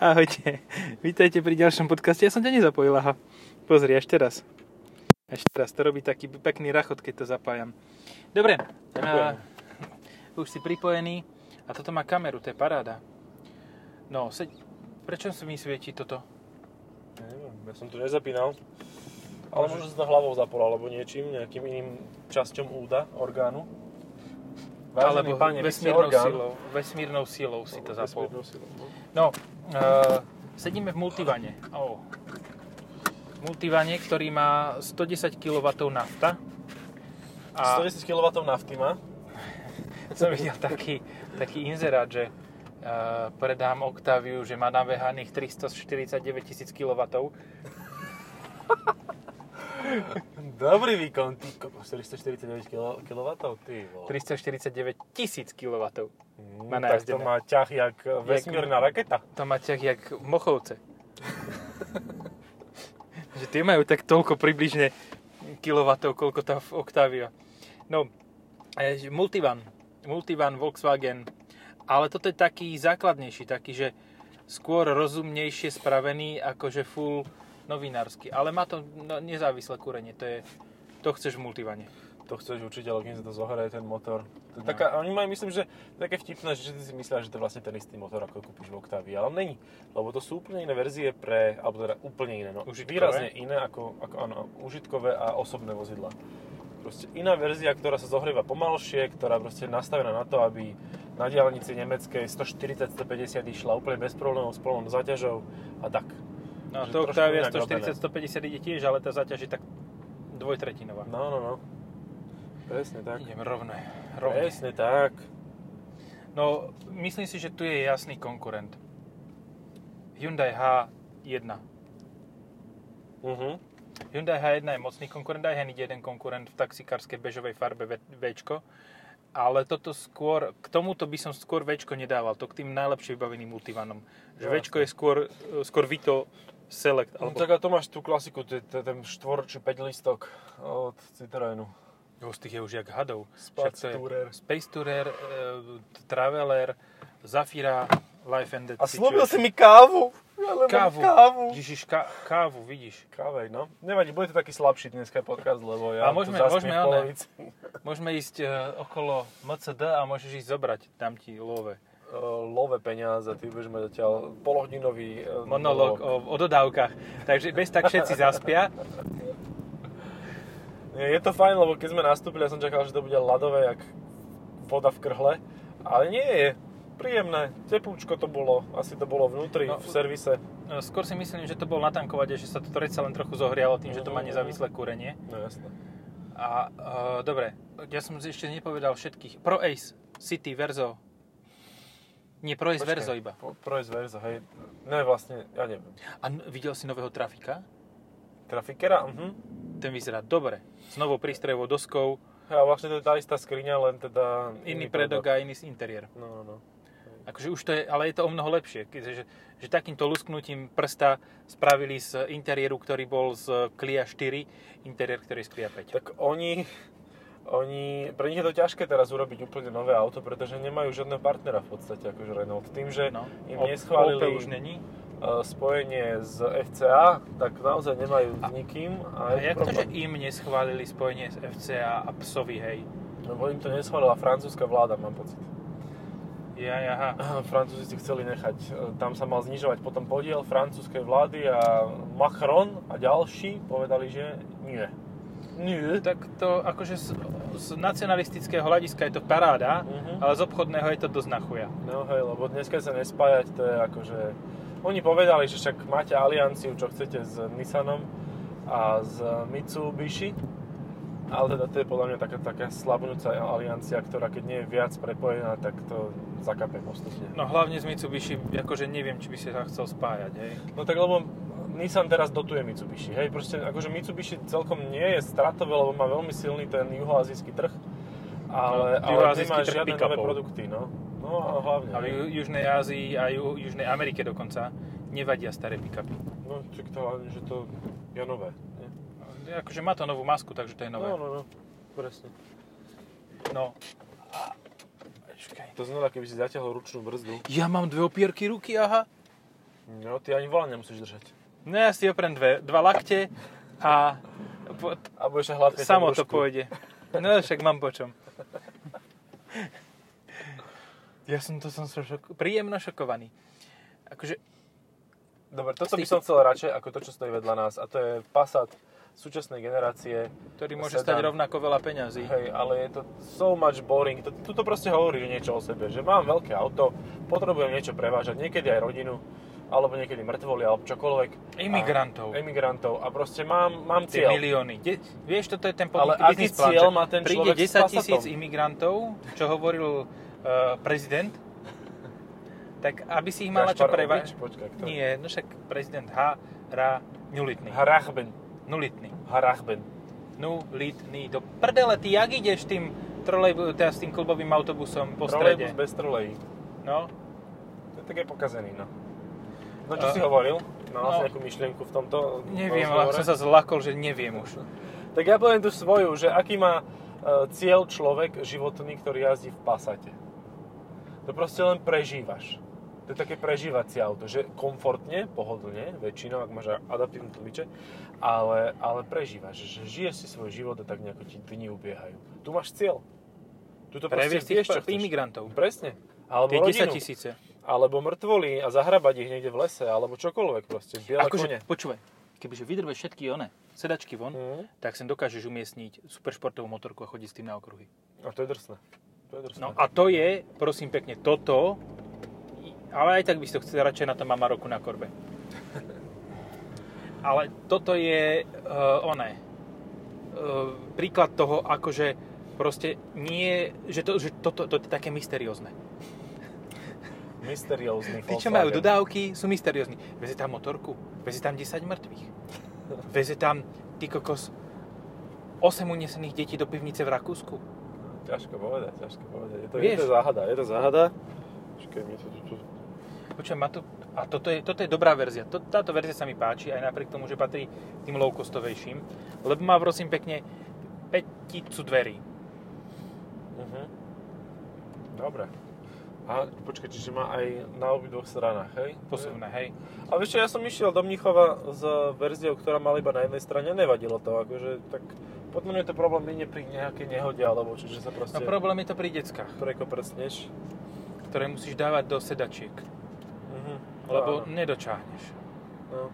Ahojte, vítajte pri ďalšom podcaste. Ja som ťa nezapojil, aha. Pozri, ešte raz. Ešte raz, to robí taký pekný rachot, keď to zapájam. Dobre, uh, už si pripojený a toto má kameru, to je paráda. No, seď, prečo sa mi svieti toto? Neviem, ja som to nezapínal. Ale možno sa to hlavou zapol, alebo niečím, nejakým iným časťom úda, orgánu. Alebo Vážený pane, vy ste vesmírnou orgán. silou, vesmírnou silou si to zapol. Vesmírnou silou, no. No, uh, sedíme v multivane. Oh. Multivane, ktorý má 110 kW nafta. A 110 kW nafty má. som videl taký, taký inzerát, že uh, predám Octaviu, že má nabehaných 349 tisíc kW. Dobrý výkon, ty kokos, 449 kW, ty vole. 349 tisíc kW. Mm, má tak to má ťah jak vesmírna raketa. To má ťah jak Mochovce. že tie majú tak toľko približne kilovatov, koľko tá Octavia. No, e, multivan. Multivan Volkswagen. Ale toto je taký základnejší, taký, že skôr rozumnejšie spravený, akože full novinársky. Ale má to no, nezávislé kúrenie. To je, to chceš v multivane. To chceš určite, ale kým sa to zohraje ten motor. To No. taká, oni majú, myslím, že také vtipné, že si myslia, že to je vlastne ten istý motor, ako kúpiš v Octavii, ale není. Lebo to sú úplne iné verzie pre, alebo teda úplne iné, no. Užitkové? Výrazne iné ako, ako áno, užitkové a osobné vozidla. Proste iná verzia, ktorá sa zohrieva pomalšie, ktorá proste je nastavená na to, aby na diálnici nemeckej 140-150 išla úplne bez problémov s plnou záťažou a tak. No, to Octavia inak robené. 140-150 ide tiež, ale tá zaťaž je tak dvojtretinová. No, no, no. Presne tak. Idem rovné. rovne. Presne tak. No, myslím si, že tu je jasný konkurent. Hyundai H1. Mhm. Hyundai H1 je mocný konkurent, aj hneď jeden konkurent v taxikárskej bežovej farbe V- Včko. Ale toto skôr, k tomuto by som skôr Včko nedával, to k tým najlepšie vybaveným multivanom. Že No, Včko je skôr, skôr Vito Select, No alebo tak a to máš tú klasiku, ten štvor či 5 listok od Citroenu. Jo, z tých je už jak hadov. Space Tourer. Space Tourer, e, Traveler, Zafira, Life and Death A slúbil si mi kávu! Ja len mám kávu. kávu. Ježiš, ká, kávu, vidíš. Kávej, no. Nevadí, bude to taký slabší dneska podcast, lebo ja A môžeme- tu môžeme polovici. Môžeme ísť e, okolo MCD a môžeš ísť zobrať, dám ti love. Love peniaze, ty budeš mať zatiaľ polhodinový eh, Monolog o, o dodávkach. Takže bez tak všetci zaspia. Je to fajn, lebo keď sme nastúpili, ja som čakal, že to bude ľadové, jak voda v krhle. Ale nie je. Príjemné. Teplúčko to bolo. Asi to bolo vnútri, No, v servise. E, Skôr si myslím, že to bol natankovať, že sa to predsa len trochu zohrialo tým, že to má Mhm. nezávislé kúrenie. No jasné. A uh, dobre, ja som ešte nepovedal všetkých. Pro Ace, City, Verzo. Nie, Pro Ace, Počkaj, Verzo iba. Po, Projes Verzo, hej. Ne, vlastne, ja neviem. A videl si nového trafika? Trafikera? Mhm. Ten vyzerá dobre. S novou prístrojovou doskou, A vlastne to je tá istá skriňa, len teda... iný predok a iný interiér. No, no, no. Akože už to je, ale je to o mnoho lepšie, keďže, že takýmto lusknutím prsta spravili z interiéru, ktorý bol z Clio 4, interiér, ktorý je z Clio 5. Tak oni, oni, pre nich je to ťažké teraz urobiť úplne nové auto, pretože nemajú žiadneho partnera v podstate, akože Renault. Tým, že No, im Op- neschválili Opel už není. uh, spojenie z FCA, tak naozaj nemajú s nikým. A A, jak to, že im neschválili spojenie s FCA a Psovi, hej? Lebo im to neschválila francúzska vláda, mám pocit. Ja, aha. Francúzi si chceli nechať, e, tam sa mal znižovať potom podiel francúzskej vlády a Macron a ďalší povedali, že nie. Nie. Tak to akože z, z nacionalistického hľadiska je to paráda, Mhm. ale z obchodného je to dosť na chuja. No hej, lebo dneska sa nespájať, to je akože... Oni povedali, že však máte alianciu, čo chcete s Nissanom a s Mitsubishi, ale teda to je podľa mňa taká, taká slabnúca aliancia, ktorá keď nie je viac prepojená, tak to zakape postupne. No hlavne z Mitsubishi, akože neviem, či by si sa chcel spájať, hej. No tak lebo Nissan teraz dotuje Mitsubishi, hej, proste akože Mitsubishi celkom nie je stratové, lebo má veľmi silný ten juhoazijský trh, ale, No, ale nemá žiadne nové produkty, no. No a hlavne. Ale v Južnej Ázii a ju, Južnej Amerike dokonca nevadia staré pick-upy. No, čak to hlavne, že to je nové. Nie? Akože má to novú masku, takže to je nové. No, no, no, presne. No. A... To znamená, keby si zatiahol ručnú brzdu. Ja mám dve opierky ruky, aha. No, ty ani volan nemusíš držať. No ja si oprem dve, dva lakte a po, A budeš hladkať samo to pôjde. No však mám po čom. Ja som to som šok, príjemno šokovaný. Akože, Dobre, toto by som chcel radšej ako to, čo stojí vedľa nás. A to je Passat súčasnej generácie. ktorý môže Sedan. stať rovnako veľa peňazí. Hej, ale je to so much boring. Tu to proste hovorí niečo o sebe, že mám veľké auto, potrebujem niečo prevážať, niekedy aj rodinu, alebo niekedy mŕtvoly, alebo čokoľvek. Imigrantov. A, emigrantov. A proste mám, mám Tie cieľ. milióny. De, vieš, toto je ten Ale podnikný aký plán, cieľ má ten človek s 10 tisíc imigrantov, čo hovoril uh, prezident, tak aby si ich mala čo Gašpar preva... Ovič? Počkaj, kto? Nie, no však prezident H. Ra... Nulitný. Harachben. Nulitný. Harachben. Nulitný. Do prdele, ty jak ideš tým trolejbu, teda s tým klubovým autobusom po Trolejbus strede? bez trolejí. No, To je také pokazený, no. No čo A- si hovoril? Mal no. si nejakú myšlienku v tomto neviem, ale som sa zlakol, že neviem už. Tak ja poviem tu svoju, že aký má e, cieľ človek životný, ktorý jazdí v Passate. To proste len prežívaš. To je také prežívacie auto, že komfortne, pohodlne, väčšinou, ak máš adaptívne tlmiče, ale, ale prežívaš, že žiješ si svoj život a tak nejako ti dni ubiehajú. Tu máš cieľ. Tu to Previesť tých imigrantov. Presne. Alebo Tie 10 rodinu. tisíce. Alebo mŕtvoly a zahrabať ich niekde v lese, alebo čokoľvek proste. Biele Akože, kone. počúvaj, kebyže vydrbeš všetky one, sedačky von, Mhm. tak sem dokážeš umiestniť superšportovú motorku a chodiť s tým na okruhy. A to je drsné. To je drsné. No a to je, prosím pekne, toto, ale aj tak by si to chcel radšej na tom Amaroku na korbe. Ale toto je uh, oné, uh, príklad toho, akože proste nie, že, to, že toto to je také mysteriózne. Mysteriózny Tí, čo majú dodávky, sú mysteriózni. Veze tam motorku, veze tam 10 mŕtvych. Veze tam, ty kokos, 8 unesených detí do pivnice v Rakúsku. Ťažko povedať, ťažko povedať. Je to, Vieš? je to záhada, je to záhada. Počkaj, mi to tu, tu. Počujem, má to, a toto je, toto je dobrá verzia. To, táto verzia sa mi páči, aj napriek tomu, že patrí tým low-costovejším. Lebo má, prosím pekne, peticu dverí. Uh-huh. Dobre. A počkaj, čiže má aj na obidvoch stranách, hej? Posuvné, hej. A vieš čo, ja som išiel do Mnichova s verziou, ktorá mala iba na jednej strane, nevadilo to, akože tak potom je to problém nie pri nejakej nehode, alebo čiže sa proste No problém je to pri deckách, prekoprcneš. ktoré musíš dávať do sedačiek. Uh-huh. Lebo nedočáhneš. No.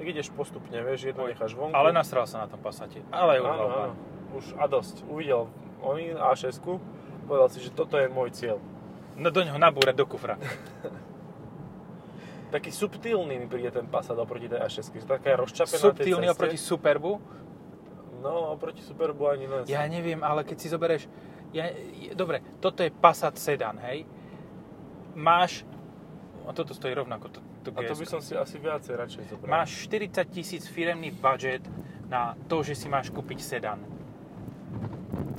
Tak ideš postupne, vieš, jedno Oj, necháš vonku. Ale nasral sa na tom pasate. Ale Áno, áno. Už a dosť. Uvidel oni A6, povedal si, že toto je môj cieľ. No do ňoho nabúrať do kufra. Taký subtilný mi príde ten Passat oproti tej A6, že taká rozčapená Subtilný oproti Superbu. No, oproti Superbu ani len. Ja neviem, ale keď si zoberieš... Ja, je- dobre, toto je Passat sedan, hej? Máš... A toto stojí rovnako, to, to A to by som si asi viacej radšej zobral. Máš 40 tisíc firemný budget na to, že si máš kúpiť sedan.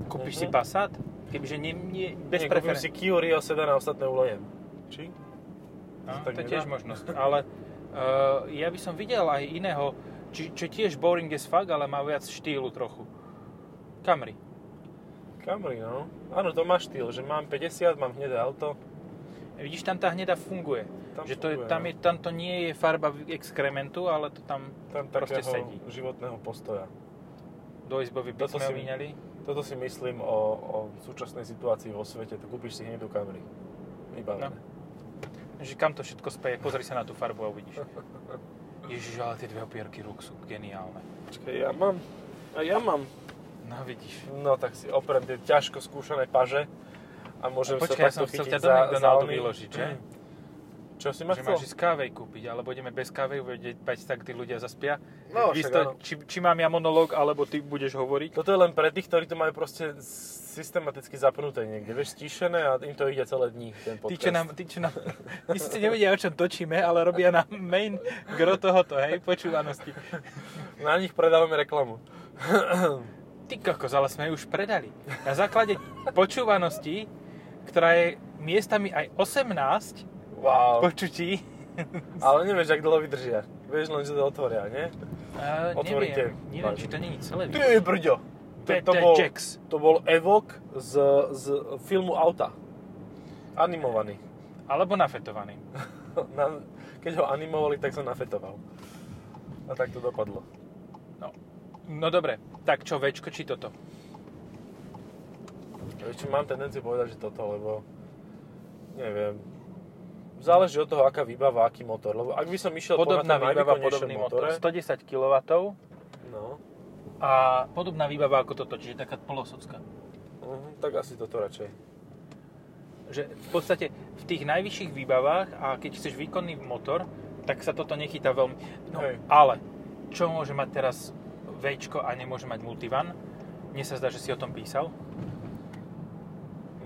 Kúpiš si Mhm. Passat? Kebyže nie, nie, bez kúpim si preferencie. Kia Rio sedan a ostatné ulejem. Či? No, tak to je nedá? tiež možnosť. Ale uh, ja by som videl aj iného, či, čo tiež boring as fuck, ale má viac štýlu trochu. Camry. Camry, no. Áno, to má štýl, že mám 50, mám hnedé auto. Vidíš, tam tá hneda funguje. Tam že to je, funguje, tam, no. je, tam to nie je farba exkrementu, ale to tam, Tam proste sedí. životného postoja. Do izbovy by Toto sme si- vyňali. Toto si myslím o, o súčasnej situácii vo svete. Tu kúpiš si hnedú Camry. Vybavené. No. Že kam to všetko speje, pozri sa na tú farbu a uvidíš. Ježiš, ale tie dve opierky rúk sú geniálne. Počkaj, ja mám. A ja mám. No vidíš. No tak si oprem tie ťažko skúšané paže a môžem Počkaj, sa ja som takto chcel ťa do McDonaldu vyložiť, že? Čo si ma že chcel? máš ísť kávej kúpiť, alebo ideme bez kávy, vedieť, tak tí ľudia zaspia. No, však to, či, či mám ja monológ, alebo ty budeš hovoriť. Toto je len pre tých, ktorí to majú proste systematicky zapnuté niekde, vieš, stíšené a im to ide celé dní, ten podcast. Tí, čo nám, tí, čo nám, tí síce nevedia, o čom točíme, ale robia nám main gro tohoto, hej, počúvanosti. Na nich predávame reklamu. Ty kokos, ale sme ju už predali. Na základe počúvanosti, ktorá je miestami aj 18 Wow. počutí, Ale nevieš, ak dlho vydržia. Vieš len, že to otvoria, nie? uh, Otvoríte. neviem, neviem, či to není celé. Ty brďo! To, to, bol, to bol evok z, z filmu Auta. Animovaný. Alebo nafetovaný. Na, keď ho animovali, tak sa nafetoval. A tak to dopadlo. No, no dobre, tak čo, Včko či toto? Ešte mám tendenciu povedať, že toto, lebo neviem, záleží od toho, aká výbava, aký motor. Lebo ak by som išiel Podobná po výbava, podobný motor. 110 kW no, a podobná výbava ako toto, čiže taká polosocka. uh, tak asi toto radšej. Že v podstate v tých najvyšších výbavách a keď chceš výkonný motor, tak sa toto nechytá veľmi. No, Hej. ale čo môže mať teraz Včko a nemôže mať multivan? Mne sa zdá, že si o tom písal.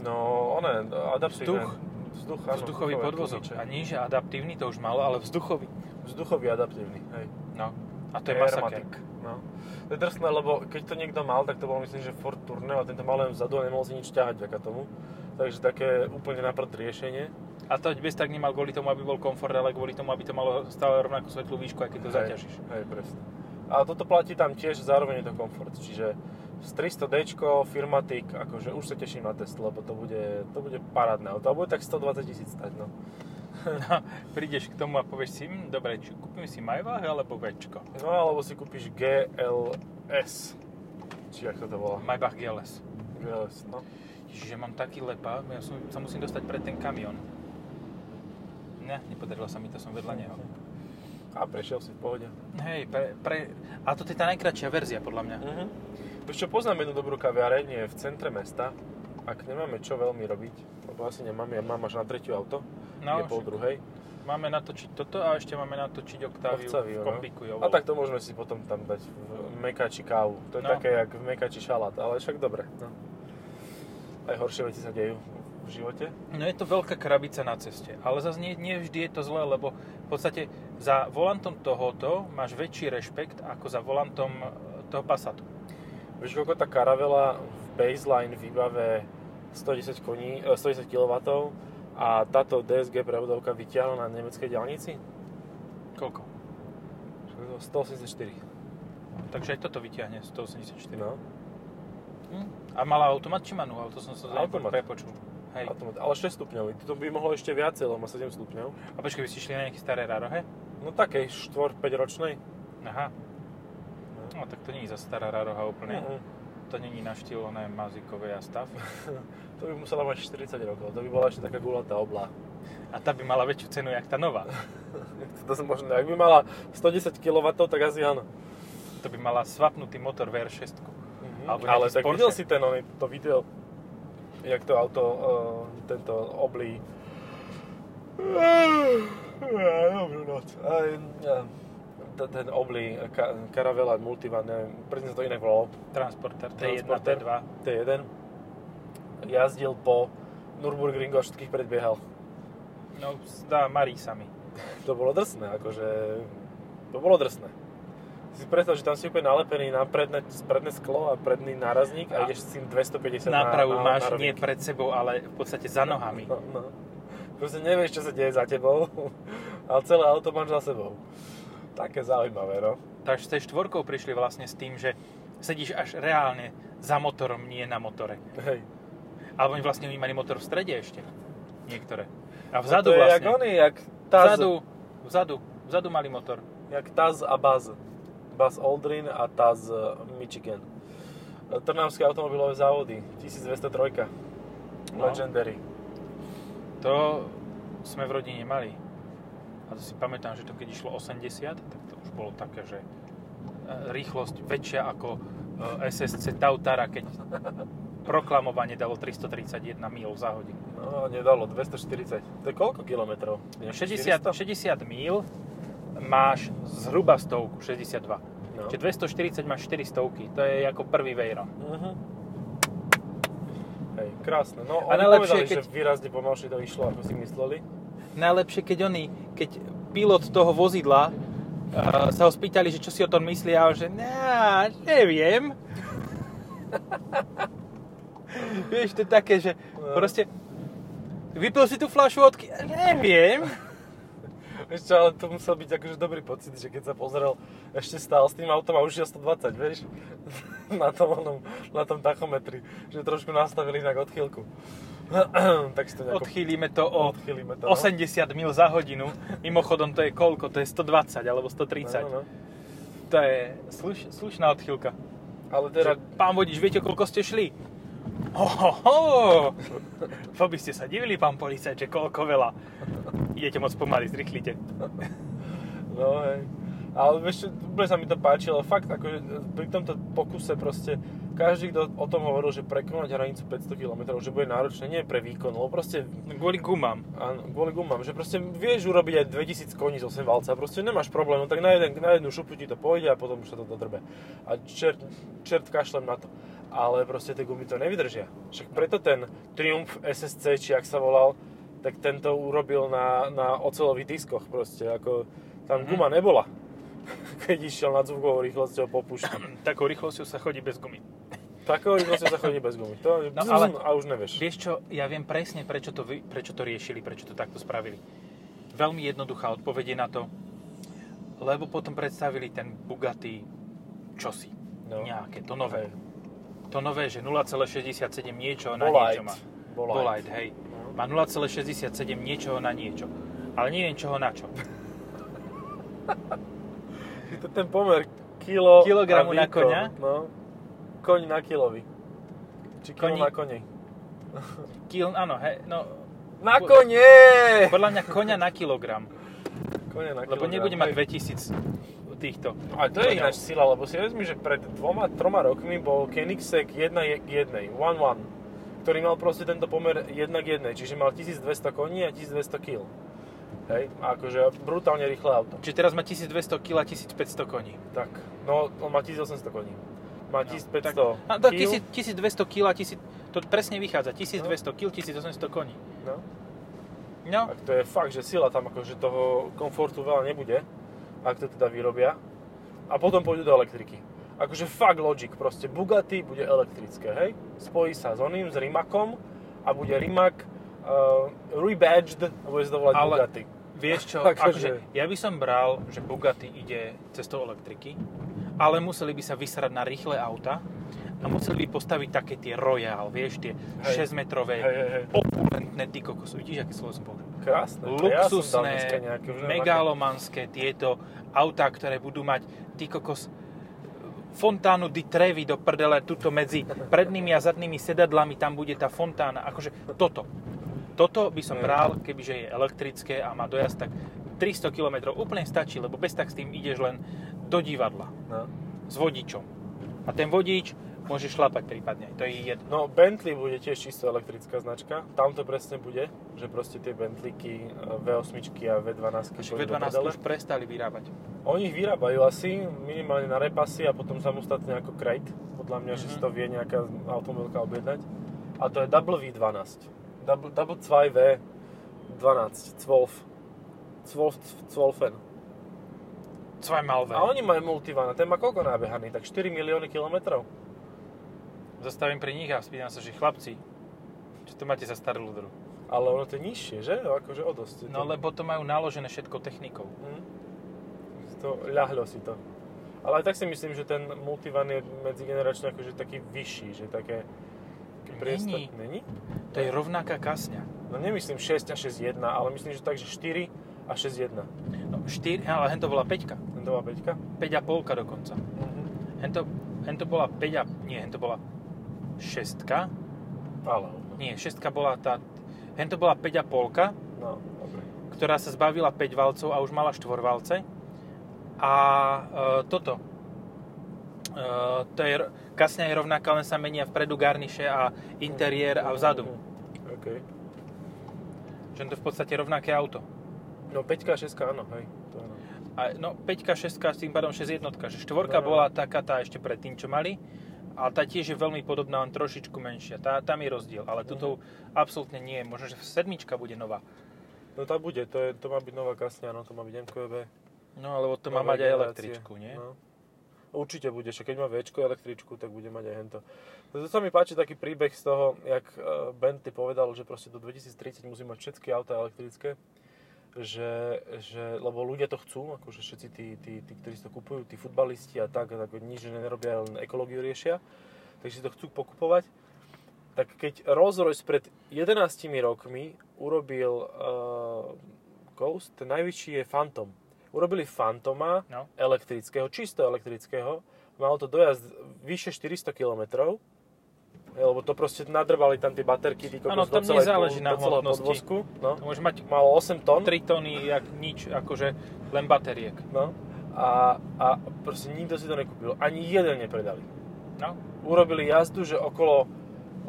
No, one, adaptívne. Vzduch. Vzduch, áno, Vzduchový podvozok. tlmiče. A nie, že adaptívny, to už malo, ale vzduchový. Vzduchový adaptívny, hej. No. A to je masaker. No. To je drsné, lebo keď to niekto mal, tak to bol myslím, že Ford Tourneo a tento mal len vzadu a nemohol si nič ťahať vďaka tomu. Takže také úplne na prd riešenie. A to bez tak nemal kvôli tomu, aby bol komfort, ale kvôli tomu, aby to malo stále rovnakú svetlú výšku, aj keď to Hej, zaťažíš. Hej, presne. A toto platí tam tiež, zároveň je to komfort. Čiže z 300D, Firmatic, akože už sa teším na Tesla, lebo to bude, to bude parádne auto. A bude tak 120 tisíc stať, no. No, prídeš k tomu a povieš si, hm, dobre, či kúpim si Maybach alebo Včko. No alebo si kúpiš GLS. Či ako to volá? Maybach GLS. GLS, no. Čiže mám taký lepa, ja som, sa musím dostať pred ten kamión. Ne, nepodarilo sa mi to, som vedľa neho. A prešiel si v pohode. Hej, pre, pre, a toto je tá najkračšia verzia, podľa mňa. Mhm. Vieš čo, poznám jednu dobrú kaviareň, je v centre mesta. Ak nemáme čo veľmi robiť, lebo asi nemáme, ja mám až na tretiu auto, No, je pol však druhej. Máme natočiť toto a ešte máme natočiť Octaviu, Octaviu, v no. kombiku. Jo, A tak to môžeme si potom tam dať v mekači kávu. To je No. také, jak v mekači šalát, ale však dobre. No. Aj horšie veci sa dejú v živote. No je to veľká krabica na ceste, ale zase nie, nie vždy je to zlé, lebo v podstate za volantom tohoto máš väčší rešpekt ako za volantom e, toho Passatu. Vieš, koľko tá karavela v baseline výbave 110, koní, eh, 110 kW a táto DSG prevodovka vyťahla na nemeckej diaľnici? Koľko? 184. Takže aj toto vyťahne 184. No, Hm? A mala automat či manuál? To som sa Automat. prepočul. Hej. automat. Ale 6 stupňový. To by mohlo ešte viacej, lebo má 7 stupňov. A počkaj, vy ste šli na nejaké staré rarohe? No takej 4-5 ročnej. Aha. No tak to je za stará raroha úplne. Mhm. To není na štýl oné mazikové a stav. To by musela mať 40 rokov. To by bola ešte taká gulatá obla. A tá by mala väčšiu cenu, jak tá nová. to som možno, ak by mala 110 kW, tak asi áno. To by mala svapnutý motor VR6. Alebo Mhm. Ale tak Porsche. videl si ten, oný, to video, jak to auto, uh, tento oblí. Dobrú noc. Aj, ja, t- ten oblí ka, Caravela Multivan, neviem, presne sa to inak volalo. Transporter T1, Transporter. T2. T1. Jazdil po Nürburgringu a všetkých predbiehal. No, dá marí sa mi. To bolo drsné, akože... To bolo drsné. Si predstav, že tam si úplne nalepený na predné, predné sklo a predný nárazník a, A ideš s tým 250 Nápravu na, na, máš na nie pred sebou, ale v podstate za nohami. No, no. Proste nevieš, čo sa deje za tebou, ale celé auto máš za sebou. Také zaujímavé, no. Takže s tej štvorkou prišli vlastne s tým, že sedíš až reálne za motorom, nie na motore. Hej. Alebo oni vlastne oni mali motor v strede ešte. Niektoré. A No vzadu to je jak vlastne. oný, jak Taz, Vzadu, vzadu, vzadu mali motor. jak Taz a Buzz. Buzz Aldrin a Taz eh, Michigan. Trnavské automobilové závody, 1203. No. Legendary. To sme v rodine mali. A to si pamätám, že to keď išlo 80, tak to už bolo také, že e, rýchlosť väčšia ako e, SSC Tautara, keď proklamovanie dalo 331 mil za hodinu. No, nedalo, 240. To je koľko kilometrov? Nie, 60, 400? 60 mil máš zhruba stovku, 62. No. Čiže 240 máš 4 stovky, to je ako prvý Veyron. Mhm. Hej, krásne. No, A oni najlepšie, povedali, keď- že výrazne pomalšie to išlo, ako si mysleli. Najlepšie, keď oni, keď pilot toho vozidla uh, sa ho spýtali, že čo si o tom myslí a on, že nah, neviem. Vieš, to je také, že No. proste vypil si tú fľašu vodky, neviem. Vieš čo, ale to musel byť akože dobrý pocit, že keď sa pozrel, ešte stál s tým autom a už je 120, vieš? na tom, onom, na tom tachometri, že trošku nastavili inak odchýlku. tak si to nejako Odchýlime to o odchýlime to. no. 80 mil za hodinu. Mimochodom to je koľko? To je 120 alebo 130. No, no. To je sluš, slušná odchýlka. Ale Teda... teda, Pán vodič, viete, koľko ste šli? Ohoho! To by ste sa divili, pán policajt, že koľko veľa. Idete moc pomaly, zrychlite. no hej. Ale vieš, úplne sa mi to páčilo, fakt, akože pri tomto pokuse proste každý, kto o tom hovoril, že prekonať hranicu 500 km, že bude náročné, nie pre výkon, lebo proste, Kvôli gumám. áno, kvôli gumám, že proste vieš urobiť aj 2000 koní z 8 valca, proste nemáš problém, no tak na, jeden, na jednu šupu ti to pôjde a potom už sa to dodrbe. A čert, čert kašlem na to. Ale proste tie gumy to nevydržia. Však preto ten Triumph SSC, či jak sa volal, tak tento urobil na, na ocelových diskoch proste, ako tam Mhm. guma nebola. Keď išiel nad zvukovou rýchlosťou po púšti. Takou rýchlosťou sa chodí bez gumy. Takou rýchlosťou sa chodí bez gumy. To, No, ale- a už nevieš. Vieš čo, ja viem presne, prečo to, vy- prečo to riešili, prečo to takto spravili. Veľmi jednoduchá odpoveď na to, lebo potom predstavili ten Bugatti čosi. No. Nejaké, to nové. To nové, že 0,67 niečo na Bolide. niečo má. Bolide. Bolide, hej. Má 0,67 niečoho na niečo. Ale neviem čoho na čo. Je to ten pomer kilo Kilogramu na koňa? No. Koň na kilovi. Či kilo Koni- na koni. Kil, áno, hej, no, Na Po- kone! podľa mňa koňa na kilogram. Kone na Lebo kilogram, nebude mať hej. 2000 týchto. A to je ináč sila, lebo si vezmi, že pred dvoma, troma rokmi bol Koenigsegg 1 k 1, 1-1, ktorý mal proste tento pomer 1 k 1, čiže mal 1200 koní a 1200 kg. Hej, a akože brutálne rýchle auto. Čiže teraz má 1200 kg a 1500 koní. Tak, no on má 1800 koní. Má 1500 A to kýl. 1000 1200 kg a 1000, to presne vychádza. 1200 kg, 1800 koní. No. No, Tak to je fakt, že sila tam akože toho komfortu veľa nebude, ak to teda vyrobia. A potom pôjdu do elektriky. Akože fakt logic, proste Bugatti bude elektrické, hej? Spojí sa s oným, s Rimakom a bude Rimac uh, rebadged a bude sa to volať Ale- Bugatti. Vieš čo, Akože- ja by som bral, že Bugatti ide cestou elektriky, ale museli by sa vysrať na rýchle auta a museli by postaviť také tie Royale, vieš, tie Hej. 6-metrové, Hej, hej, hej. opulentné, ty kokos, vidíš, aké slovo som povedal? Krásne. to ja luxusné, nejaké, megalomanské tieto autá, ktoré budú mať, ty kokos, fontánu di Trevi do prdele, tuto medzi prednými a zadnými sedadlami, tam bude tá fontána, akože toto. Toto by som Hej. bral, kebyže je elektrické a má dojazd, tak 300 km úplne stačí, lebo bez tak s tým ideš len do divadla No. s vodičom. A ten vodič môže šlapať prípadne, to je jedno. No Bentley bude tiež čisto elektrická značka. Tam to presne bude, že proste tie Bentleyky V8 a V12 Takže pôjdu do V12 prdele. už prestali vyrábať. Oni ich vyrábajú asi minimálne na repasy a potom samostatne ako crate. Podľa mňa, že si Mhm. to vie nejaká automobilka objednať. A to je Double V12. Double, double 2 V12, 12. 12, 12. Zweimalve. A oni majú multivan a ten má koľko nabehaný? Tak 4 milióny kilometrov. Zastavím pri nich a spýtam sa, že chlapci, čo to máte za starú ľudru? Ale ono to je nižšie, že? Akože o dosť. No lebo to majú naložené všetko technikou. Hm? To ľahlo si to. Ale aj tak si myslím, že ten multivan je medzigeneračne akože taký vyšší, že také... priestor- Není. Není? To je rovnaká kasňa. No nemyslím 6 a 6.1, ale myslím, že tak, že 4 a 6.1. No 4, ale hen to bola 5. Tento má 5 5,5 dokonca. Mhm. Hen to, hen to bola 5 a, nie, hen to bola 6. Ale, Nie, 6 bola tá, hen to bola 5,5, no, dobre. ktorá sa zbavila 5 valcov a už mala 4 valce. A e, toto, to je, kasňa je rovnaká, len sa menia vpredu garniše a interiér a vzadu. Mhm. OK. Že to je v podstate rovnaké auto. No 5 a 6 áno, hej. To áno. A, no 5, 6, s tým pádom 6 jednotka, že 4 No, no. bola taká tá ešte predtým, čo mali, ale tá tiež je veľmi podobná, len trošičku menšia. Tá, tam je rozdiel, ale Mhm. tuto absolútne nie. Možno, že sedmička bude nová. No tá bude, to, je, to má byť nová kasňa, no to má byť MQB. No, alebo to má mať aj električku, nie? No. Určite bude, že keď má Včko električku, tak bude mať aj hento. To sa mi páči taký príbeh z toho, jak eh, Bentley povedal, že proste do 2030 musí mať všetky auta elektrické, že, že, lebo ľudia to chcú, akože všetci tí, tí, tí, ktorí si to kupujú, tí futbalisti a tak, tak nič nerobia, len ekológiu riešia, takže si to chcú pokupovať. tak keď Rolls-Royce pred 11 rokmi urobil uh, Ghost, ten najvyšší je Phantom. Urobili Phantoma No. elektrického, čisto elektrického. Malo to dojazd vyše 400 km. Lebo to proste nadrvali tam tie baterky, ty Áno, tam nezáleží na hmotnosti. No. To môže mať Malo 8 tón. 3 tony, jak nič, akože len bateriek. No. A, a proste nikto si to nekúpil. Ani jeden nepredali. No, Urobili jazdu, že okolo,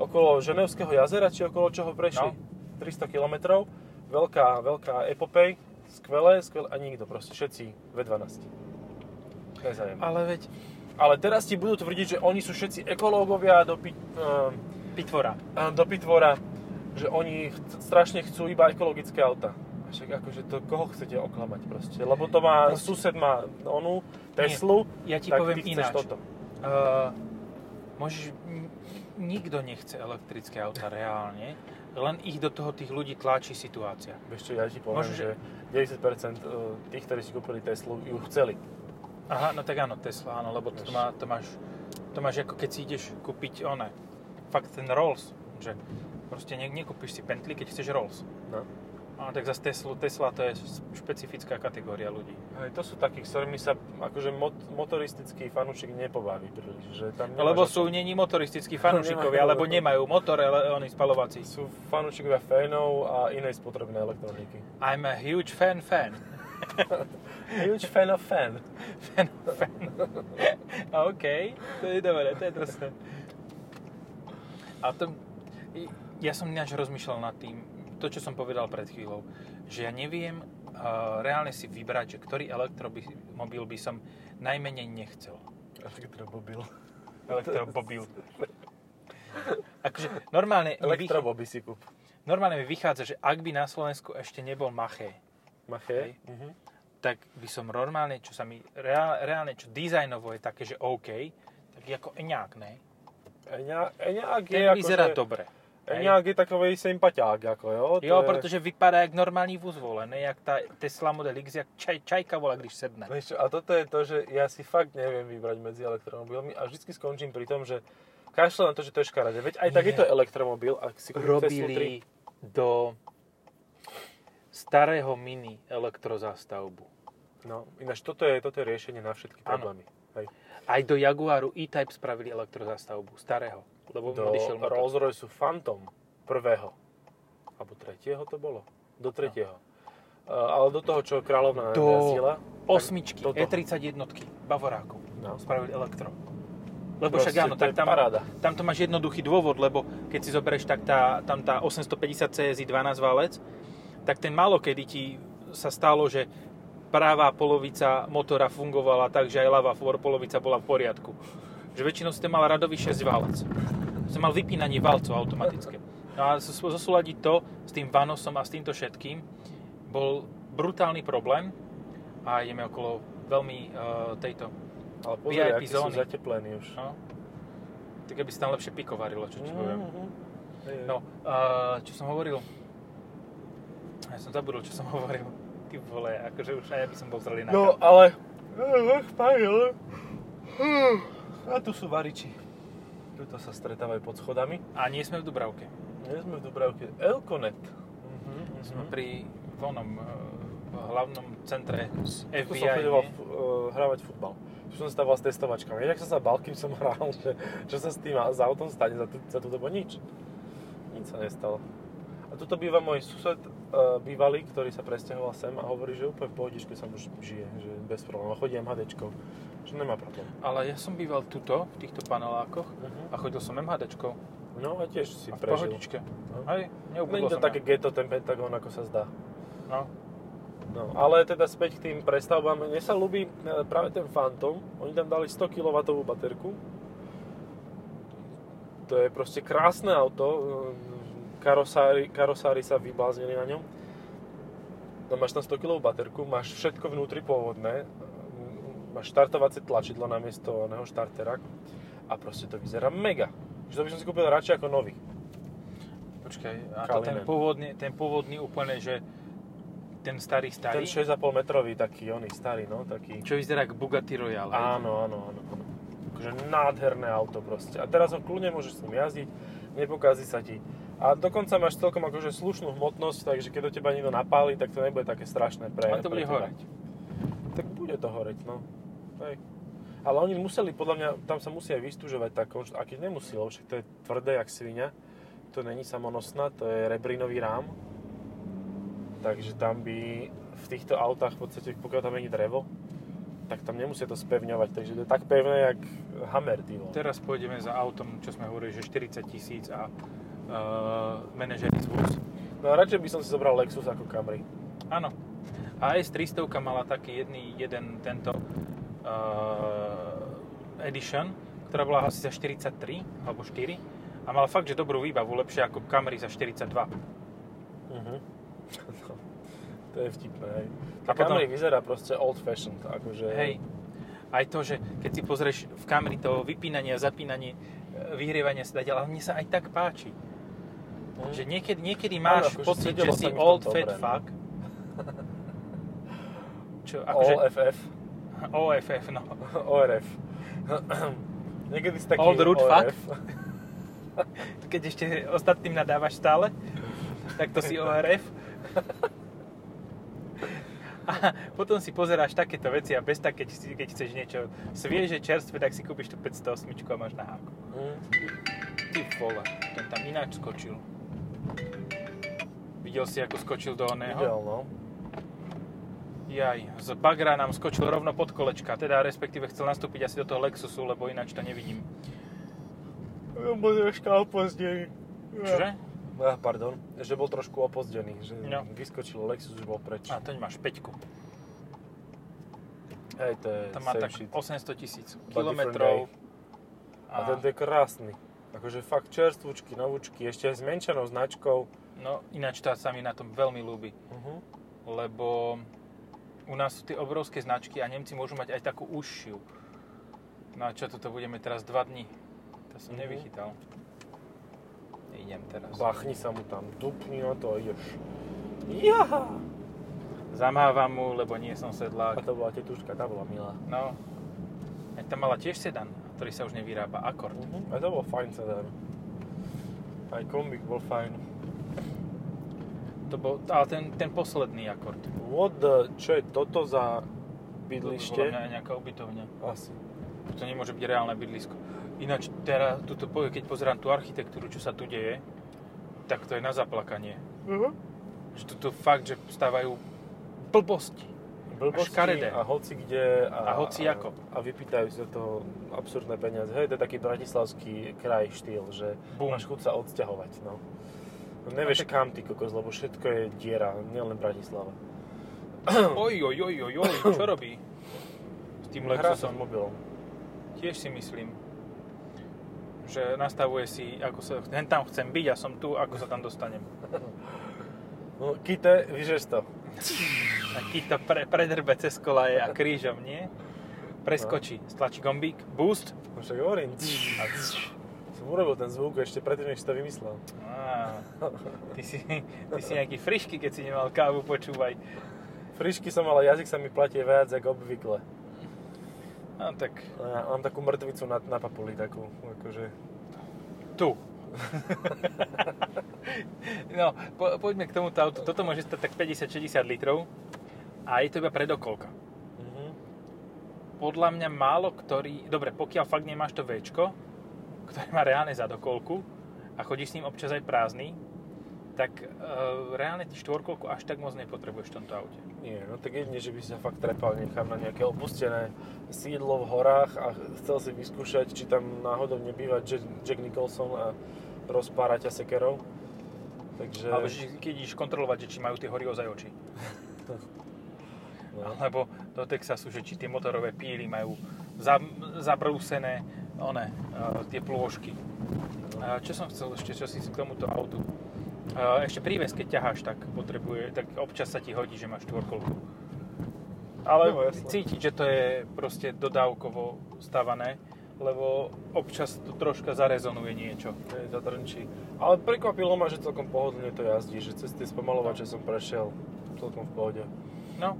okolo Ženevského jazera, či okolo čoho prešli. No. 300 km. Veľká, veľká epopej. Skvelé, skvelé. A nikto proste. Všetci V12. Nezajem. ale veď Ale teraz ti budú tvrdiť, že oni sú všetci ekológovia do, pi, uh, pitvora. do pitvora, že oni ch- strašne chcú iba ekologické auta. Však akože to, koho chcete oklamať proste? Lebo to má, Proste- sused má onú, Teslu, Ja ti tak poviem ináč. toto. Uh, môžeš, nikto nechce elektrické auta reálne, len ich do toho tých ľudí tlačí situácia. Vieš čo, ja ti poviem, Možno, že 90% tých, ktorí si kúpili Teslu, ju chceli. Aha, no tak áno, Tesla, áno, lebo to, má, to máš, to máš ako keď si ideš kúpiť one, fakt ten Rolls, že proste ne, nekúpiš si Bentley, keď chceš Rolls. No. Áno, tak zase Tesla, Tesla to je špecifická kategória ľudí. Hej, to sú takí, s ktorými sa akože mot, motoristický fanúšik nepobaví príliš. Že tam No, lebo sú není motoristickí fanúšikovia, alebo nemajú motor, ale oni spalovací. Sú fanúšikovia fénov a inej spotrebnej elektroniky. I'm a huge fan fan. Huge fan of fan. fan, fan. OK, to je dobré, to je drsné. A to, ja som ináč rozmýšľal nad tým, to, čo som povedal pred chvíľou, že ja neviem uh, reálne si vybrať, že ktorý elektromobil by som najmenej nechcel. Elektromobil. Elektromobil. Akože normálne Elektromobil si kúp. normálne mi vychádza, že ak by na Slovensku ešte nebol Maché, Maché. Hej. Mhm. tak by som normálne, čo sa mi reál, reálne, čo dizajnovo je také, že OK, tak ako eňák, ne? Eňa- Eňák je Ten ako, vyzerá že- dobre. Hej? Je takový sympatiák, ako jo. to Jo, je... protože vypadá jak normální vůz, vole, ne jak ta Tesla Model X, jak čaj, čajka, vole, když sedne. Čo, a toto je to, že ja si fakt neviem vybrať medzi elektromobilmi a vždycky skončím pri tom, že kašle na to, že to je škaredé. Veď aj tak je to elektromobil, ak si kúpim Teslu 3. Robili do starého mini elektrozastavbu. No, ináč toto je, toto je riešenie na všetky problémy. Hej. Aj do Jaguaru E-Type spravili elektrozastavbu, starého. Lebo Do motor. Rolls-Royce Phantom prvého, alebo tretieho to bolo? Do tretieho. Uh, ale do toho, čo kráľovná Do jazdila. Osmičky, toto. E31 Bavorákov No. spravili elektro. Lebo Proste však áno, tak tam, paráda. tam to máš jednoduchý dôvod, lebo keď si zoberieš, tak tá, tam tá 850 CSI 12 valec, tak ten málo kedy ti sa stalo, že pravá polovica motora fungovala tak, že aj ľavá polovica bola v poriadku. Že väčšinou si tam mal radový 6 valec. Som mal vypínanie valcov automatické. No a zos- zosúľadiť to s tým Vanosom a s týmto všetkým bol brutálny problém a ideme okolo veľmi uh, tejto Ale pozri, VIP sú zóny. zateplení už. No. Tak aby sa tam lepšie pikovarilo, čo ti poviem. Mhm. Hej. No, uh, čo som hovoril? Ja som zabudol, čo som hovoril. Ty vole, akože už aj ja by som bol zrelý na No, ale... ale... A tu sú variči. Tuto sa stretávajú pod schodami. A nie sme v Dubravke. Nie sme v Dubravke. Elkonet. Mhm, Sme pri vonom uh, v hlavnom centre Tu som FBI. chodeval nie? uh, hrávať futbal. Tu som stával s testovačkami. Jak som sa bal, kým som hral, že čo sa s tým s autom stane za, tú, za tú dobu? Nič. Nič sa nestalo. A tuto býva môj sused uh, bývalý, ktorý sa presťahoval sem a hovorí, že úplne v pohodičke sa mu žije, že bez problémov. Chodí MHDčkou, že nemá problém. Ale ja som býval tuto, v týchto panelákoch Uh-huh. a chodil som MHDčkou. No a tiež si A v prežil. pohodičke. No. Hej, Není to také geto, ten Pentagon, ako sa zdá. No. No, ale teda späť k tým prestavbám. Mne sa ľúbi e, práve ten Phantom. Oni tam dali 100 kW baterku. To je proste krásne auto. E, Karosári, karosári sa vybláznili na ňom. No, máš tam 100 kW baterku, máš všetko vnútri pôvodné. Máš štartovacie tlačidlo namiesto oného štartera. A proste to vyzerá mega. Že to by som si kúpil radšej ako nový. Počkaj, a to ten pôvodný, ten pôvodný úplne, že ten starý starý, Ten 6,5 metrový taký, oný starý, no, taký. čo vyzerá ako Bugatti Royale. Áno, áno, áno. áno. Akože nádherné auto proste. A teraz ho kľudne môžeš s ním jazdiť. nepokazí sa ti. A dokonca máš celkom akože slušnú hmotnosť, takže keď do teba niekto napáli, tak to nebude také strašné pre Ale to bude pre horeť. Tak bude to horeť, no. Hej. Ale oni museli, podľa mňa, tam sa musia aj vystúžovať tá konšt... A keď nemusí, lebo však to je tvrdé jak svinia, to není samonosná, to je rebrinový rám. Takže tam by v týchto autách, v podstate, pokiaľ tam není drevo, tak tam nemusia to spevňovať, takže to je tak pevné, jak Hammer, ty. Teraz pôjdeme za autom, čo sme hovorili, že 40 tisíc a uh, manažerný zvuz. No a radšej by som si zobral Lexus ako Camry. Áno. A S300 mala taký jedný, jeden tento uh, edition, ktorá bola asi za 43 alebo 4 a mala fakt, že dobrú výbavu, lepšie ako Camry za 42. Uh-huh. to je vtipné, hej. A A potom- Camry vyzerá proste old fashioned, akože... Hej. Aj to, že keď si pozrieš v Camry to vypínanie a zapínanie, e, vyhrievanie sedateľ, ale mne sa aj tak páči. Hm. Že niekedy, niekedy máš akože pocit, že sa si old dobre, fat no. fuck. Čo, All akože, FF, OFF, no. ORF. Niekedy si taký Old root fuck? ORF. Keď ešte ostatným nadávaš stále, tak to si ORF. A potom si pozeráš takéto veci a bez tak, keď, keď chceš niečo svieže, čerstvé, tak si kúpiš tú 508 a máš na háku. Hm. Ty vole, ten tam ináč skočil. Videl si, ako skočil do oného? Videl, no. Jaj, z bagra nám skočil rovno pod kolečka, teda respektíve chcel nastúpiť asi do toho Lexusu, lebo ináč to nevidím. Bol troška opozdený. Čože? Ah, pardon, že bol trošku opozdený, že No. vyskočil Lexus, už bol preč. A toň máš 5 Hej, to je Tam má tak shit. 800 tisíc kilometrov. A tento je krásny. Akože fakt čerstvúčky, novúčky, ešte aj s menšenou značkou. No ináč to sa mi na tom veľmi ľúbi, Uh-huh. lebo u nás sú tie obrovské značky a Nemci môžu mať aj takú užšiu. No a čo toto budeme teraz 2 dní? To som Mhm. nevychytal. Idem teraz. Bachni sa mu tam, dupni na to a ideš. Jaha! Zamávam mu, lebo nie som A sedlák. to bola tetuška, tá bola milá. No. Aj tam mala tiež sedan, ktorý sa už nevyrába. Akord. Uh-huh. A to bol fajn sedan. Aj kombik bol fajn. To bol, ale ten, ten posledný akord. What the, čo je toto za To by bydlište? bola ne- nejaká ubytovňa. Asi. To nemôže byť reálne bydlisko. Ináč teraz, tuto, keď pozerám tú architektúru, čo sa tu deje, tak to je na zaplakanie. Uh-huh. Že tu fakt, že stávajú blbosti. Blbosti škaredé. a hoci kde A hoci ako. A, a vypýtajú si za toho absurdné peniaze. Hej, to je taký bratislavský kraj štýl, že Bum. máš chuť sa odsťahovať. No. No nevieš tak- kam ty kokos, lebo všetko je diera, nielen Bratislava. Oj, oj, oj, oj, oj, čo robí? S tým Lexusom. mobilom. Tiež si myslím, že nastavuje si, ako sa, hen tam chcem byť a som tu, ako sa tam dostanem. No, Kite, vyžeš to. Taký to pre, predrbe cez kolaje a krížom, nie? Preskočí, stlačí gombík, boost No však hovorím. a urobil ten zvuk ešte predtým, než si to vymyslel. Á, ty, si, ty si nejaký frišky, keď si nemal kávu, počúvaj. Frišky som, ale jazyk sa mi platí viac ako obvykle. No tak Ja mám takú mŕtvicu na, na papuli, takú, akože... tu. no, po, poďme k tomuto autu. Toto môže stať tak 50-60 litrov a je to iba predokolka. Mhm. Podľa mňa málo ktorý... Dobre, pokiaľ fakt nemáš to Včko, ktoré má reálne zadokolku a chodíš s ním občas aj prázdny, tak e, reálne ty štvorkolku až tak moc nepotrebuješ v tomto aute. Nie, no tak jedine, že by si sa fakt trepal niekam na nejaké opustené sídlo v horách a chcel si vyskúšať, či tam náhodou nebýva Jack, Jack Nicholson a rozpára ťa sekerou. Takže... Alebo že keď ideš kontrolovať, že či majú tie hory ozaj oči. no. Alebo do Texasu, že či tie motorové píly majú za, zabrúsené one, uh, tie plôžky. Čo som chcel ešte, čo si k tomuto autu? Ešte príves, keď ťaháš, tak potrebuje, tak občas sa ti hodí, že máš štvorkolku. Ale No, cítiť, že to je proste dodávkovo stavané, lebo občas to troška zarezonuje niečo. Hej, zatrnčí. Ale prekvapilo ma, že celkom pohodlne to jazdí, že cez tie spomalovače som prešiel celkom v pohode. No,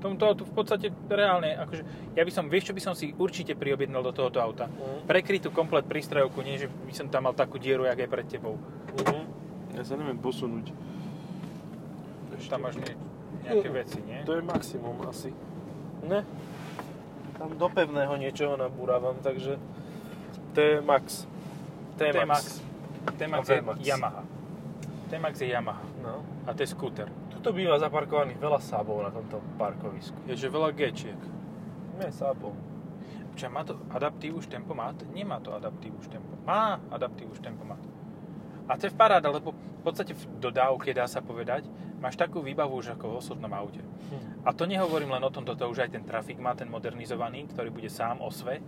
Tomuto autu v podstate reálne, akože, ja by som, vieš čo by som si určite priobjednal do tohoto auta? Mm. Prekrytú komplet prístrojovku, nie že by som tam mal takú dieru, jak je pred tebou. Mhm. Ja sa neviem posunúť. Tam máš nie, nejaké veci, nie? To je maximum asi. Ne. Tam do pevného niečoho nabúravam, takže to je max. T-Max. T-Max je V-Max. Yamaha. T-Max je Yamaha. No. A to je skúter. Tuto býva zaparkovaných veľa sábov na tomto parkovisku. Je, že veľa G-čiek. Nie sábov. Čo, má to adaptív už tempomat? Nemá to adaptív už tempo. Má adaptív už tempomat. A to je v paráda, lebo v podstate v dodávke, dá sa povedať, máš takú výbavu už ako v osobnom aute. Hm. A to nehovorím len o tom, toto už aj ten trafik má, ten modernizovaný, ktorý bude sám o sve.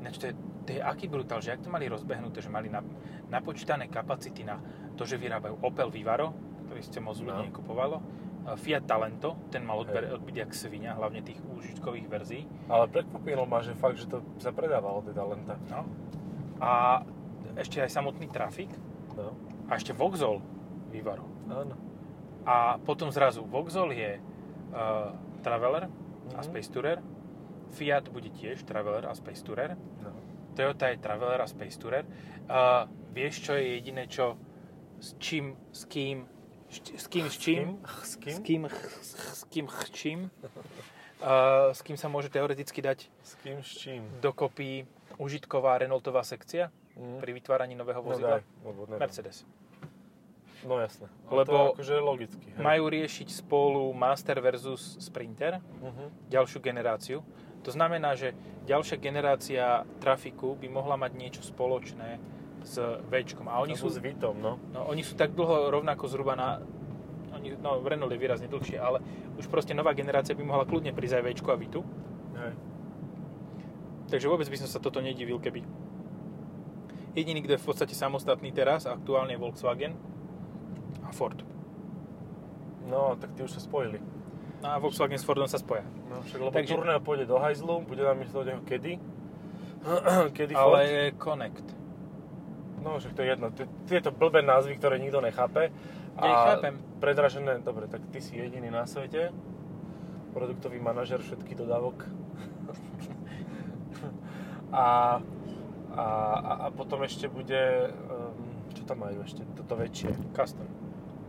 Ináč to je, to je aký brutál, že ak to mali rozbehnuté, že mali na, napočítané kapacity na to, že vyrábajú Opel Vivaro, ktorý ste moc ľudí No. nekupovalo, a Fiat Talento, ten mal odber, Hej. odbyť jak svinia, hlavne tých užitkových verzií. Ale prekvapilo ma, že fakt, že to sa predávalo, teda Lenta. No. A ešte aj samotný trafik No. a ešte Vauxhall Vivaro. Áno. A potom zrazu Vauxhall je uh, Traveler a Mhm. Space Tourer. Fiat bude tiež Traveler a Space Tourer. No. Toyota je Traveler a Space Tourer. Uh, vieš, čo je jediné, čo s čím, s kým, s kým, s čím, S s kým? kým, ch- s kým, ch- čím, uh, s kým sa môže teoreticky dať S kým, s čím? dokopy užitková Renaultová sekcia Mm. pri vytváraní nového No vozidla? daj, lebo neviem. Mercedes. No jasné. Lebo to akože je logicky. hej. Majú riešiť spolu Master versus Sprinter, Mhm. ďalšiu generáciu. To znamená, že ďalšia generácia trafiku by mohla mať niečo spoločné s V. A oni Alebo sú, s Vitom, no. no, oni sú tak dlho rovnako zhruba na... Oni, no, Renault je výrazne dlhšie, ale už proste nová generácia by mohla kľudne prísť aj V a Vitu. Hej. Takže vôbec by som sa toto nedivil, keby... Jediný, kto je v podstate samostatný teraz, aktuálne je Volkswagen a Ford. No, tak tí už sa spojili. A Volkswagen s Fordom sa spoja. No, však lebo Takže- pôjde do hajzlu, bude nám myslieť neho kedy. kedy Ale Ford. je Connect. No, však to je jedno. Tieto blbé názvy, ktoré nikto nechápe. Ja chápem. Predražené, dobre, tak ty si jediný na svete. Produktový manažer všetkých dodávok. a, a, a, potom ešte bude, um, čo tam majú ešte, toto väčšie. Custom.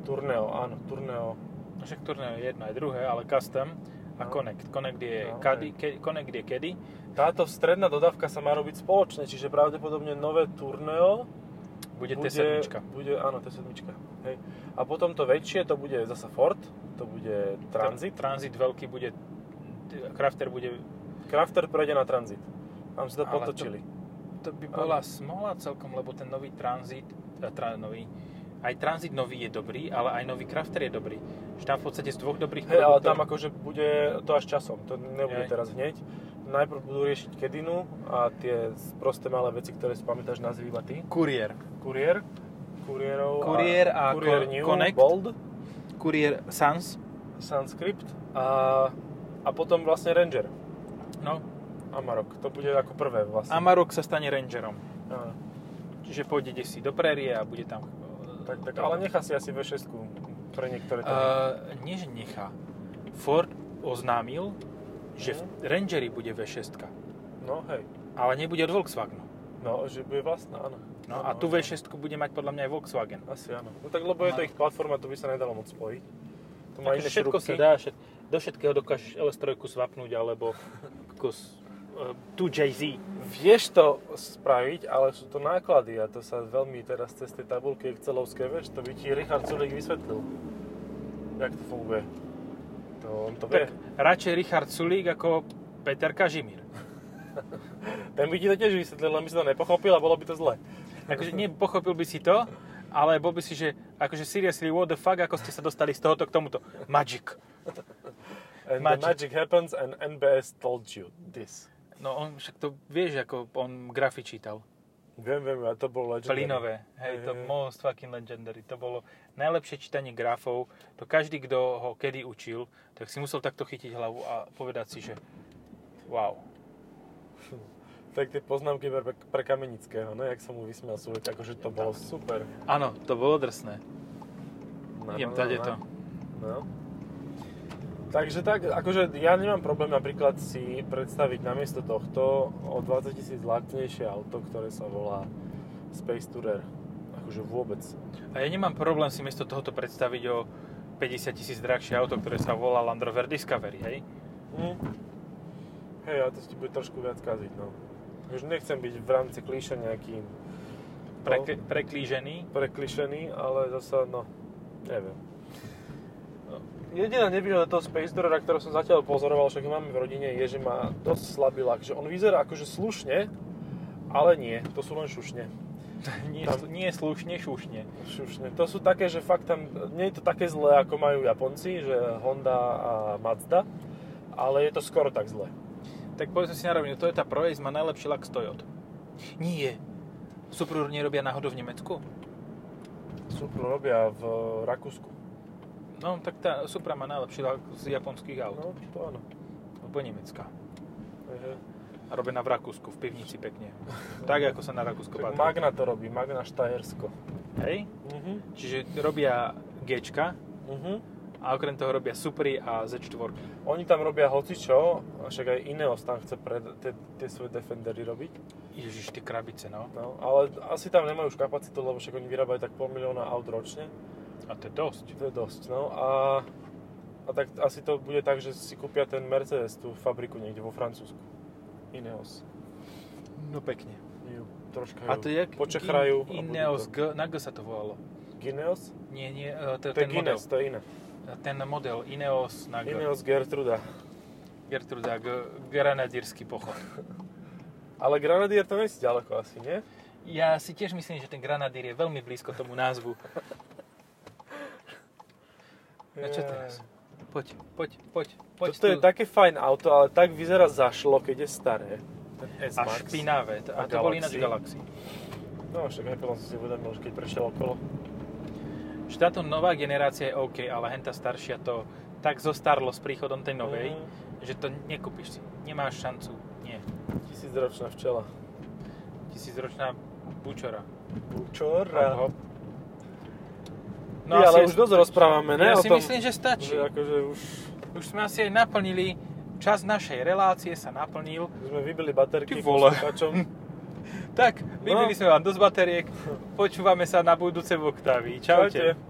Turneo, áno, Turneo. No Však turné je jedno aj druhé, ale custom a No. Connect. Connect je, No, kady, ke, Connect je kedy. Táto stredná dodávka sa má robiť spoločne, čiže pravdepodobne nové Turneo Bude, T7. Bude, áno, T7. Hej. A potom to väčšie, to bude zasa Ford, to bude Transit. Transit veľký bude, Crafter bude, Crafter prejde na Transit. Tam si to Ale potočili. to by bola smola celkom, lebo ten nový Transit, eh, tra, nový, aj Transit nový je dobrý, ale aj nový Crafter je dobrý. Že tam v podstate z dvoch dobrých ale produktov- tam akože bude to až časom, to nebude Hej. teraz hneď. Najprv budú riešiť kedinu a tie prosté malé veci, ktoré si pamätáš názvy iba ty. Courier. Kuriér. Kuriérov Courier a Courier Co- New, Connect. Bold, Courier Sans. Sanskript a, a potom vlastne Ranger. No, Amarok, to bude ako prvé vlastne. Amarok sa stane Rangerom. Áno. Čiže pôjde si do prérie a bude tam... Tak, tak, ale nechá si asi V6 pre niektoré. Uh, nie, že nechá. Ford oznámil, že v Rangeri bude V6, No hej. ale nebude od Volkswagenu. No, že bude vlastná, áno. No a tú V6 bude mať podľa mňa aj Volkswagen. Asi áno. No tak lebo je to ich platforma, to by sa nedalo moc spojiť. To má iné všetko šrubky. sa dá, všet, do všetkého dokážeš LS3 svapnúť, alebo kus, uh, tu Jay-Z. Vieš to spraviť, ale sú to náklady a to sa veľmi teraz cez tie tabulky excelovské, vieš, to by ti Richard Sulik vysvetlil. Jak to funguje. To on to. Tak radšej Richard Sulík ako Peter Kažimír. Ten by ti to tiež vysvetlil, len by si to nepochopil a bolo by to zle. Takže nepochopil by si to, ale bol by si, že akože seriously, what the fuck, ako ste sa dostali z tohoto k tomuto. Magic. And Magic. the magic happens and NBS told you this. No on však to vieš, ako on grafy čítal. Viem, viem, a to bolo legendary. Plynové. Hej, to Hej, hej. most fucking legendary. To bolo najlepšie čítanie grafov. To každý, kto ho kedy učil, tak si musel takto chytiť hlavu a povedať si, že wow. Tak tie poznámky pre, pre Kamenického, no, jak som mu vysmial Sulik, akože to bolo super. Áno, to bolo drsné. No, Idem no, tady no, to. No. Takže tak, akože ja nemám problém napríklad si predstaviť namiesto tohto o 20 tisíc lacnejšie auto, ktoré sa volá Space Tourer. Akože vôbec. A ja nemám problém si miesto tohoto predstaviť o 50 tisíc drahšie auto, ktoré sa volá Land Rover Discovery, hej? Hm. Hej, ale to ti bude trošku viac kaziť, no. Už nechcem byť v rámci klíše nejaký Prekli, preklížený. preklišený, ale zasa, no, neviem. Jediná nevýhoda toho Space Doorera, ktorú som zatiaľ pozoroval, však máme v rodine, je, že má dosť slabý lak. Že on vyzerá akože slušne, ale nie, to sú len šušne. Nie, Tam- nie slušne, šušne. Šušne. To sú také, že fakt tam, nie je to také zlé, ako majú Japonci, že Honda a Mazda, ale je to skoro tak zlé. Tak povedzme si na rovinu, Toyota Proace má najlepší lak z Toyota. Nie. Subaru nerobia náhodou v Nemecku? Supru robia v Rakúsku. No, tak tá Supra má najlepší lak z japonských aut. No, to áno. Alebo Nemecka. Takže, A robená v Rakúsku, v pivnici pekne. tak, ako sa na Rakúsko tak patrí. Magna to robí, Magna Štajersko. Hej? Mhm. Čiže robia Gčka Mhm. a okrem toho robia Supry a Z4. Oni tam robia hocičo, však aj Ineos tam chce pred, tie, tie svoje Defendery robiť. Ježiš, tie krabice, no. No, ale asi tam nemajú už kapacitu, lebo však oni vyrábajú tak pol milióna aut ročne. A to je dosť. To je dosť, no. A, a tak asi to bude tak, že si kúpia ten Mercedes, tú fabriku niekde vo Francúzsku. Ineos. No pekne. Ju troška A to je jak počechrajú. Gin- Ineos, to. G, na G sa to volalo. Gineos? Nie, nie, e, to, To je ten model. To je iné. Ten model Ineos na G. Ineos Gertruda. Gertruda, G, granadírsky pochod. Ale Granadier to nie si ďaleko asi, nie? Ja si tiež myslím, že ten granadír je veľmi blízko tomu názvu. A čo teraz? Poď, poď, poď, poď Toto je tu. také fajn auto, ale tak vyzerá zašlo, keď je staré. Ten A S-Max. špinavé. A, A to bol ináč Galaxy. No však potom som si uvedomil, že keď prešiel okolo. Že táto nová generácia je OK, ale henta staršia to tak zostarlo s príchodom tej novej, Mhm. že to nekúpiš si. Nemáš šancu. Nie. Tisícročná včela. Tisícročná bučora. Čora. Hop, hop. No, ale už dosť rozprávame, ne? Ja si tom, myslím, že stačí. Že akože už Už sme asi aj naplnili, čas našej relácie sa naplnil. sme vybili baterky Ty poslucháčom. Tak, vybili sme vám dosť bateriek. Počúvame sa na budúce v Octavii. Čaute. Čaute.